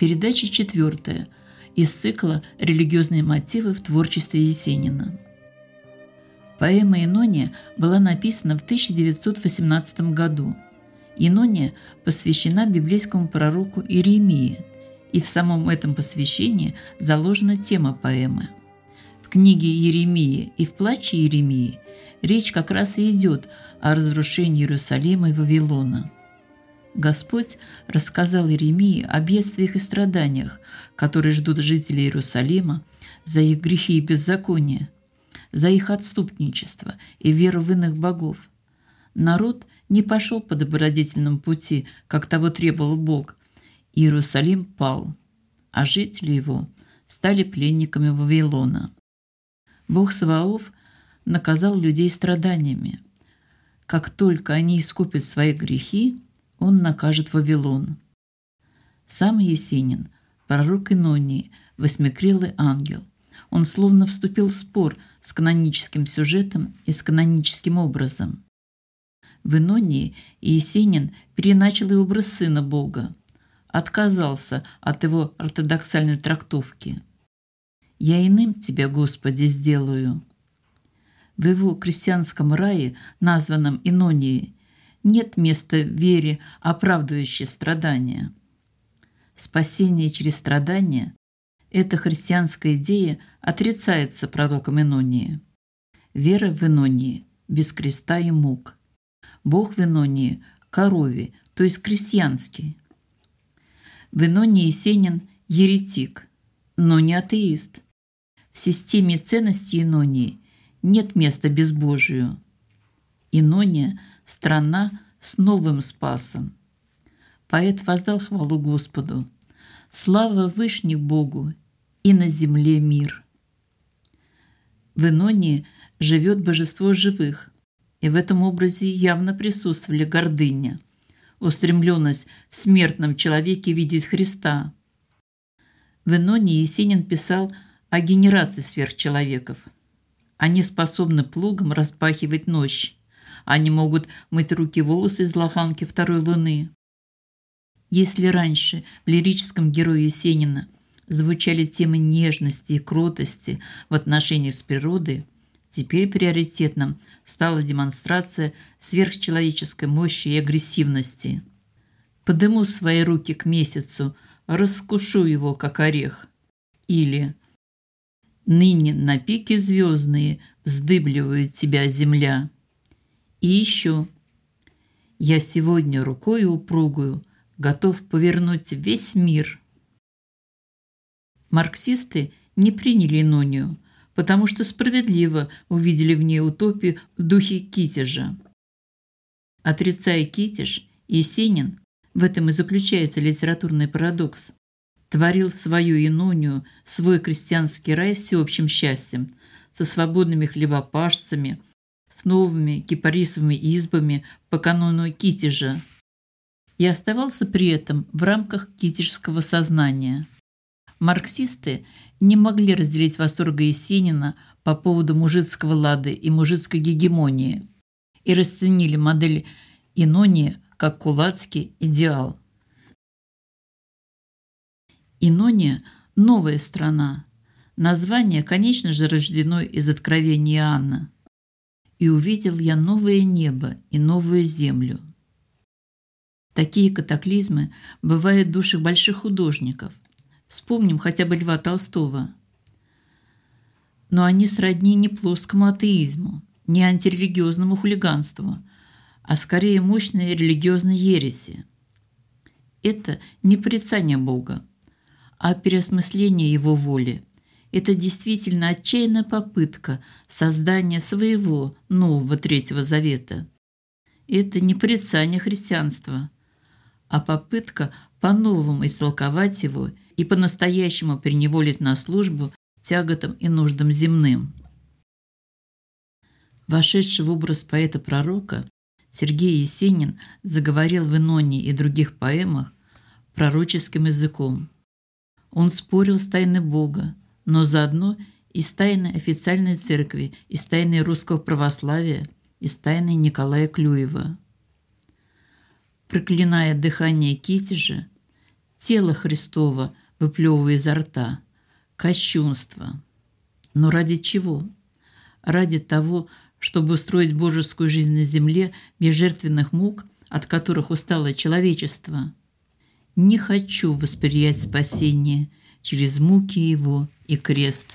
Передача четвертая из цикла «Религиозные мотивы в творчестве Есенина». Поэма «Инония» была написана в 1918 году. «Инония» посвящена библейскому пророку Иеремии, и в самом этом посвящении заложена тема поэмы. В книге Иеремии и в плаче Иеремии речь как раз и идет о разрушении Иерусалима и Вавилона – Господь рассказал Иеремии о бедствиях и страданиях, которые ждут жителей Иерусалима за их грехи и беззакония, за их отступничество и веру в иных богов. Народ не пошел по добродетельному пути, как того требовал Бог. Иерусалим пал, а жители его стали пленниками Вавилона. Бог Саваоф наказал людей страданиями. Как только они искупят свои грехи, он накажет Вавилон. Сам Есенин, пророк Инонии, восьмикрылый ангел. Он словно вступил в спор с каноническим сюжетом и с каноническим образом. В Инонии Есенин переначал и образ сына Бога, отказался от его ортодоксальной трактовки. «Я иным тебя, Господи, сделаю». В его крестьянском рае, названном Инонией, нет места вере, оправдывающей страдания. Спасение через страдания – эта христианская идея отрицается пророком Инонии. Вера в Инонии – без креста и мук. Бог в Инонии – корове, то есть крестьянский. В Инонии Есенин – еретик, но не атеист. В системе ценностей Инонии нет места безбожию. Инония – страна с новым спасом. Поэт воздал хвалу Господу. Слава Вышних Богу и на земле мир. В Инонии живет божество живых, и в этом образе явно присутствовали гордыня, устремленность в смертном человеке видеть Христа. В Инонии Есенин писал о генерации сверхчеловеков. Они способны плугом распахивать ночь, они могут мыть руки волосы из лоханки второй луны. Если раньше в лирическом герое Есенина звучали темы нежности и кротости в отношении с природой, теперь приоритетным стала демонстрация сверхчеловеческой мощи и агрессивности. «Подыму свои руки к месяцу, раскушу его, как орех». Или «Ныне на пике звездные вздыбливают тебя земля». И еще. Я сегодня рукой упругую готов повернуть весь мир. Марксисты не приняли Нонию, потому что справедливо увидели в ней утопию в духе Китежа. Отрицая Китеж, Есенин, в этом и заключается литературный парадокс, творил свою инонию, свой крестьянский рай всеобщим счастьем, со свободными хлебопашцами – с новыми кипарисовыми избами по канону Китежа и оставался при этом в рамках китежского сознания. Марксисты не могли разделить восторга Есенина по поводу мужицкого лада и мужицкой гегемонии и расценили модель Инония как кулацкий идеал. Инония – новая страна. Название, конечно же, рождено из откровения Иоанна и увидел я новое небо и новую землю. Такие катаклизмы бывают в душах больших художников. Вспомним хотя бы Льва Толстого. Но они сродни не плоскому атеизму, не антирелигиозному хулиганству, а скорее мощной религиозной ереси. Это не порицание Бога, а переосмысление Его воли – это действительно отчаянная попытка создания своего нового Третьего Завета. Это не порицание христианства, а попытка по-новому истолковать его и по-настоящему приневолить на службу тяготам и нуждам земным. Вошедший в образ поэта-пророка, Сергей Есенин заговорил в Иноне и других поэмах пророческим языком. Он спорил с тайной Бога, но заодно из тайны официальной церкви, из тайны русского православия, из тайны Николая Клюева. Проклиная дыхание Китежа, тело Христово выплевывая изо рта. Кощунство. Но ради чего? Ради того, чтобы устроить божескую жизнь на земле без жертвенных мук, от которых устало человечество. Не хочу восприять спасение через муки его и крест.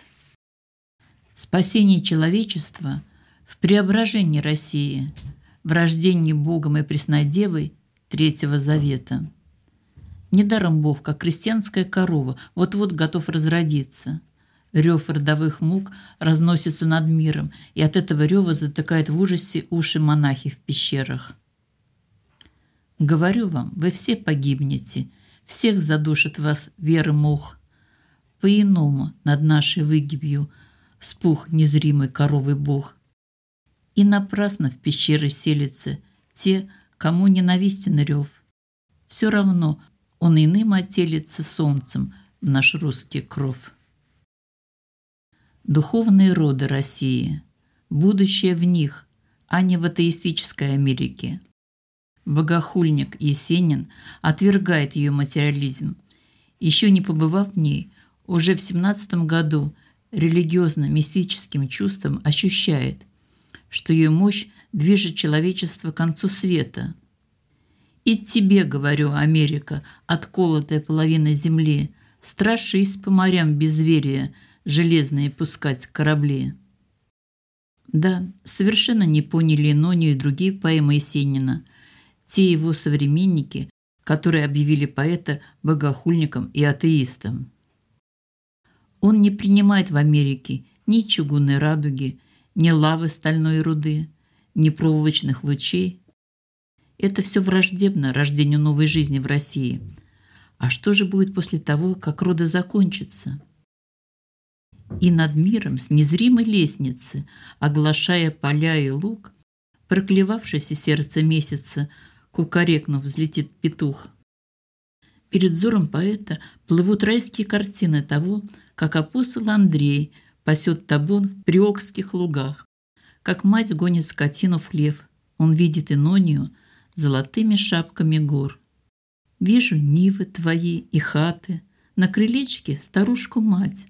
Спасение человечества в преображении России, в рождении Богом и Преснодевой Третьего Завета. Недаром Бог, как крестьянская корова, вот-вот готов разродиться. Рев родовых мук разносится над миром, и от этого рева затыкает в ужасе уши монахи в пещерах. Говорю вам, вы все погибнете, всех задушит вас вера мох. По-иному над нашей выгибью спух незримый коровый бог. И напрасно в пещеры селятся те, кому ненавистен рев. Все равно он иным отелится солнцем наш русский кров. Духовные роды России, будущее в них, а не в атеистической Америке. Богохульник Есенин отвергает ее материализм. Еще не побывав в ней, уже в 17 году религиозно-мистическим чувством ощущает, что ее мощь движет человечество к концу света – и тебе, говорю, Америка, отколотая половина земли, страшись по морям безверия, железные пускать корабли. Да, совершенно не поняли Нонию и другие поэмы Есенина, те его современники, которые объявили поэта богохульником и атеистом. Он не принимает в Америке ни чугунной радуги, ни лавы стальной руды, ни проволочных лучей, это все враждебно рождению новой жизни в России. А что же будет после того, как роды закончатся? И над миром с незримой лестницы, оглашая поля и луг, проклевавшееся сердце месяца, кукарекнув, взлетит петух. Перед взором поэта плывут райские картины того, как апостол Андрей пасет табун в приокских лугах, как мать гонит скотину в хлев. Он видит Инонию – золотыми шапками гор. Вижу нивы твои и хаты, на крылечке старушку-мать.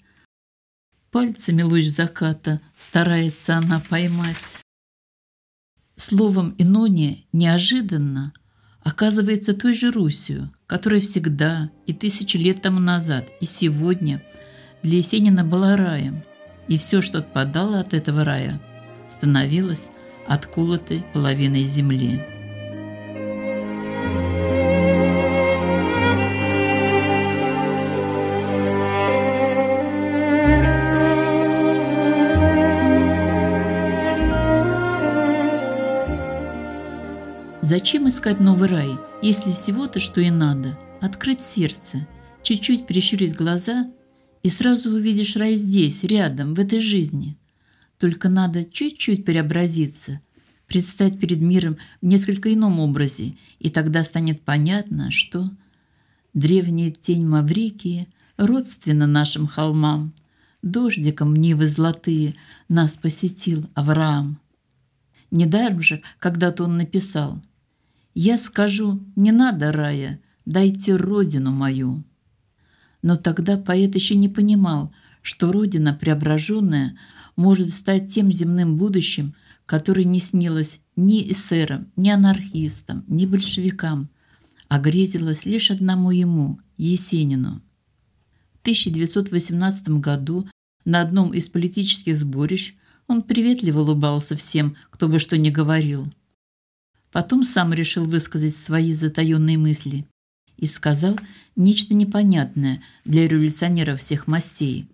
Пальцами луч заката старается она поймать. Словом, Инония неожиданно оказывается той же Русью, которая всегда и тысячи лет тому назад, и сегодня для Есенина была раем, и все, что отпадало от этого рая, становилось отколотой половиной земли. Зачем искать новый рай, если всего-то, что и надо? Открыть сердце, чуть-чуть прищурить глаза, и сразу увидишь рай здесь, рядом, в этой жизни. Только надо чуть-чуть преобразиться, предстать перед миром в несколько ином образе, и тогда станет понятно, что древняя тень Маврикии родственна нашим холмам. Дождиком нивы золотые нас посетил Авраам. Недаром же когда-то он написал – я скажу, не надо рая, дайте родину мою. Но тогда поэт еще не понимал, что родина преображенная может стать тем земным будущим, которое не снилось ни эсерам, ни анархистам, ни большевикам, а грезилось лишь одному ему, Есенину. В 1918 году на одном из политических сборищ он приветливо улыбался всем, кто бы что ни говорил – Потом сам решил высказать свои затаенные мысли и сказал нечто непонятное для революционеров всех мастей.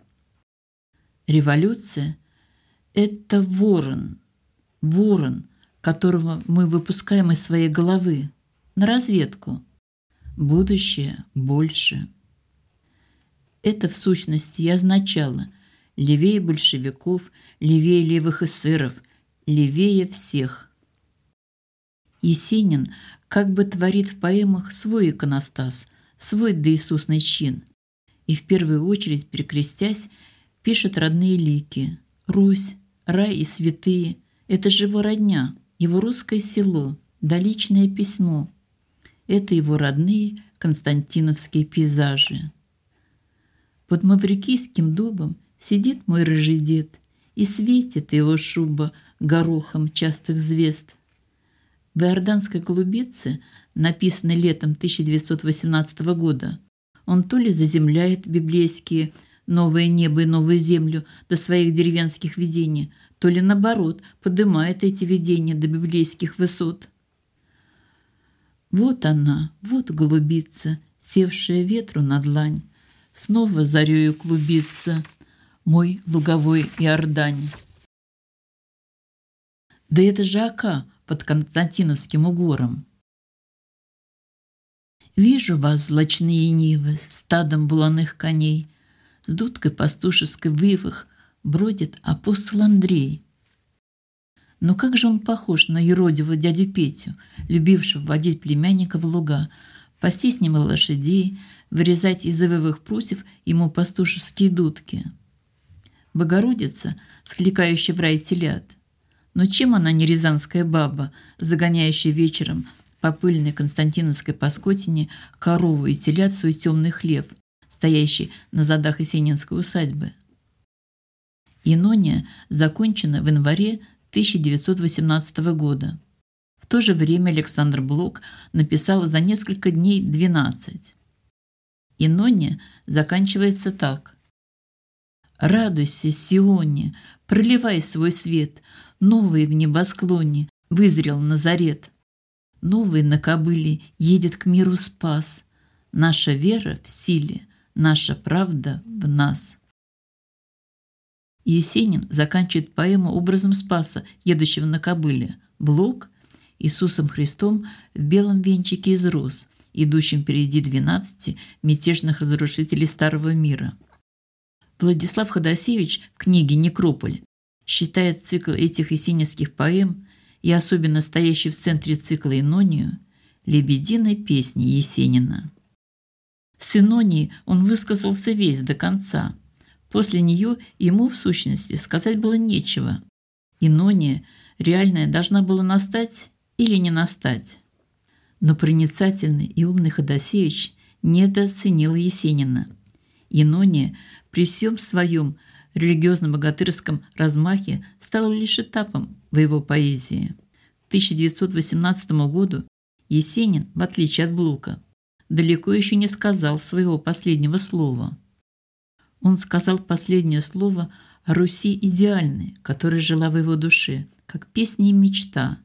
Революция – это ворон, ворон, которого мы выпускаем из своей головы на разведку. Будущее больше. Это в сущности и означало левее большевиков, левее левых эсеров, левее всех – Есенин как бы творит в поэмах свой иконостас, свой доисусный чин. И в первую очередь, перекрестясь, пишет родные лики. Русь, рай и святые – это же его родня, его русское село, да личное письмо. это его родные константиновские пейзажи. Под маврикийским дубом сидит мой рыжий дед, и светит его шуба горохом частых звезд. В Иорданской голубице, написанной летом 1918 года, он то ли заземляет библейские новое небо и новую землю до своих деревенских видений, то ли наоборот поднимает эти видения до библейских высот. Вот она, вот голубица, севшая ветру на длань, снова зарею клубится мой луговой Иордань. Да это же Ака под Константиновским угором. Вижу вас, злачные нивы, стадом буланых коней, с дудкой пастушеской вывах бродит апостол Андрей. Но как же он похож на юродивого дядю Петю, любившего водить племянника в луга, пасти с ним лошадей, вырезать из ивовых прусьев ему пастушеские дудки. Богородица, скликающая в рай телят. Но чем она не рязанская баба, загоняющая вечером по пыльной Константиновской паскотине корову и телят свой темный хлев, стоящий на задах Есенинской усадьбы? Инония закончена в январе 1918 года. В то же время Александр Блок написал за несколько дней 12. Инония заканчивается так. «Радуйся, Сионе, проливай свой свет, новый в небосклоне вызрел Назарет. Новый на кобыле едет к миру спас. Наша вера в силе, наша правда в нас». Есенин заканчивает поэму образом Спаса, едущего на кобыле. Блок – Иисусом Христом в белом венчике из роз, идущим впереди двенадцати мятежных разрушителей Старого мира. Владислав Ходосевич в книге «Некрополь» считает цикл этих есенинских поэм и особенно стоящий в центре цикла «Инонию» лебединой песней Есенина. С Инонией он высказался весь до конца – После нее ему, в сущности, сказать было нечего. Инония реальная должна была настать или не настать. Но проницательный и умный Ходосевич недооценил Есенина. Инония при всем своем религиозно-богатырском размахе стала лишь этапом в его поэзии. К 1918 году Есенин, в отличие от Блока, далеко еще не сказал своего последнего слова – он сказал последнее слово о Руси идеальной, которая жила в его душе, как песня и мечта,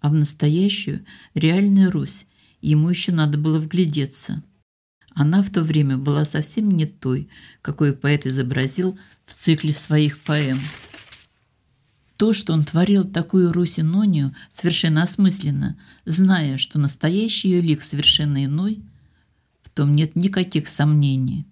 а в настоящую, реальную Русь ему еще надо было вглядеться. Она в то время была совсем не той, какой поэт изобразил в цикле своих поэм. То, что он творил такую Русинонию, совершенно осмысленно, зная, что настоящий ее лик совершенно иной, в том нет никаких сомнений.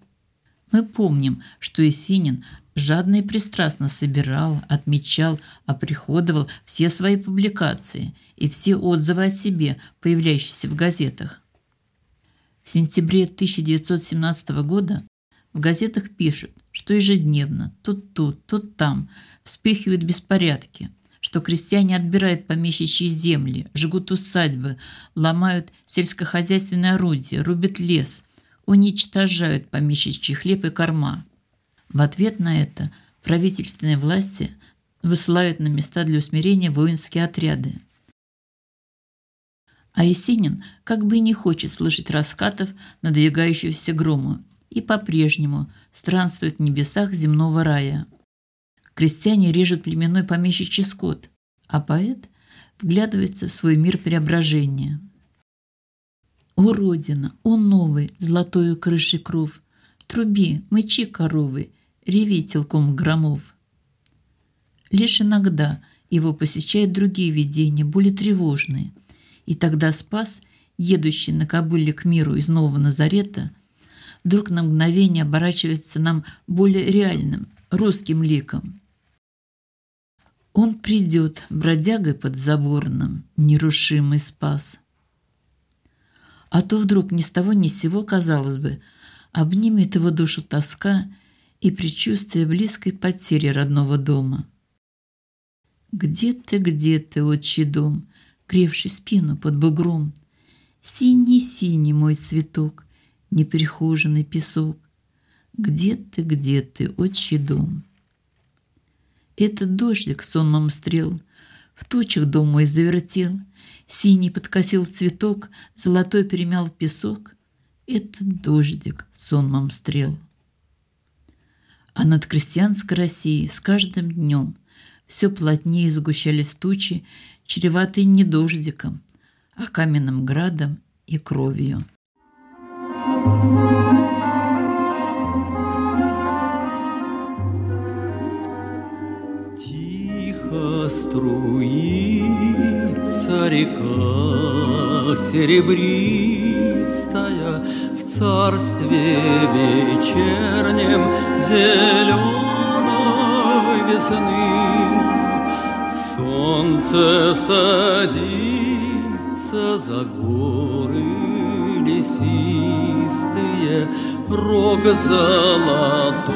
Мы помним, что Есенин жадно и пристрастно собирал, отмечал, оприходовал все свои публикации и все отзывы о себе, появляющиеся в газетах. В сентябре 1917 года в газетах пишут, что ежедневно, тут тут, тут там вспыхивают беспорядки, что крестьяне отбирают помещичьи земли, жгут усадьбы, ломают сельскохозяйственные орудия, рубят лес – уничтожают помещичий хлеб и корма. В ответ на это правительственные власти высылают на места для усмирения воинские отряды. А Есенин как бы и не хочет слышать раскатов надвигающегося грома и по-прежнему странствует в небесах земного рая. Крестьяне режут племенной помещичий скот, а поэт вглядывается в свой мир преображения – о, Родина, о, новый, золотою крыши кров, Труби, мычи коровы, реви телком громов. Лишь иногда его посещают другие видения, более тревожные, и тогда спас, едущий на кобыле к миру из Нового Назарета, вдруг на мгновение оборачивается нам более реальным, русским ликом. Он придет, бродягой подзаборным, нерушимый спас. А то вдруг ни с того ни с сего, казалось бы, обнимет его душу тоска и предчувствие близкой потери родного дома. Где ты, где ты, отчий дом, гревший спину под бугром? Синий-синий мой цветок, неприхоженный песок. Где ты, где ты, отчий дом? Этот дождик сонмом стрел В тучах дом мой завертел, Синий подкосил цветок, Золотой перемял песок. Этот дождик сонмом стрел. А над крестьянской Россией с каждым днем все плотнее сгущались тучи, чреватые не дождиком, а каменным градом и кровью. Тихо струится река серебристая в царстве вечернем зеленой весны. Солнце садится за горы лесистые, Рог золотой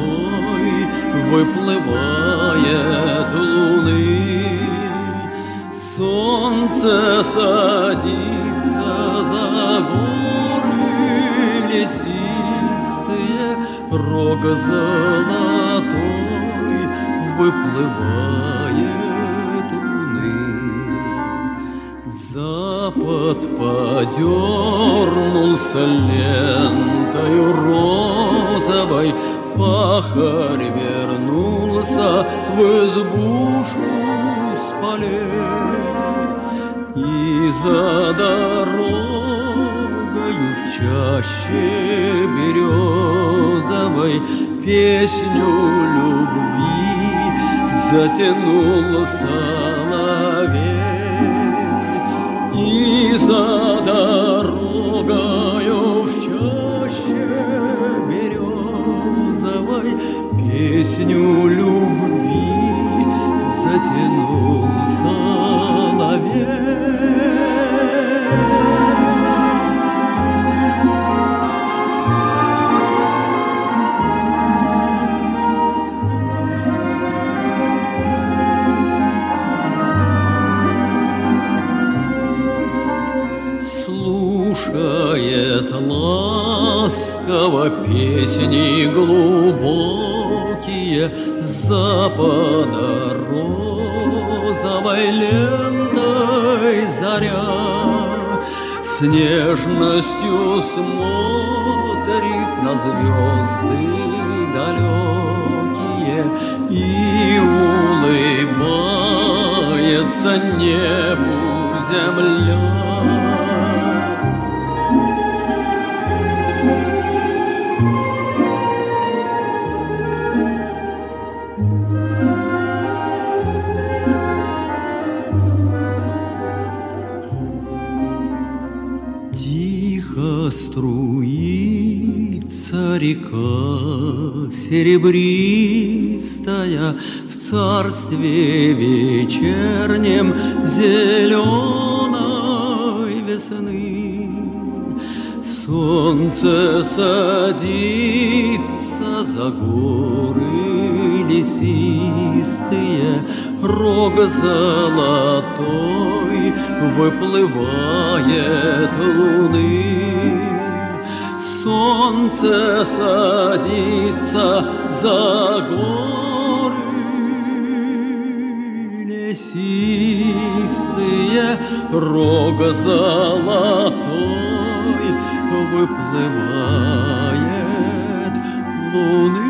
выплывает луны. Солнце садится за горы лесистые, Рог золотой выплывает Запад подернулся лентою розовой, Пахарь вернулся в избушку с полей. И за дорогою в чаще березовой Песню любви затянул соловей. И за дорогою в чаще березовой Песню любви затянул соловей. Слушает ласково песни глубокие запада розовой лентой заря с нежностью смотрит на звезды далекие и улыбается небу земля. Река серебристая в царстве вечернем зеленой весны. Солнце садится за горы лесистые, рог золотой выплывает луны. Солнце садится за горы лесистые, рог золотой выплывает луны.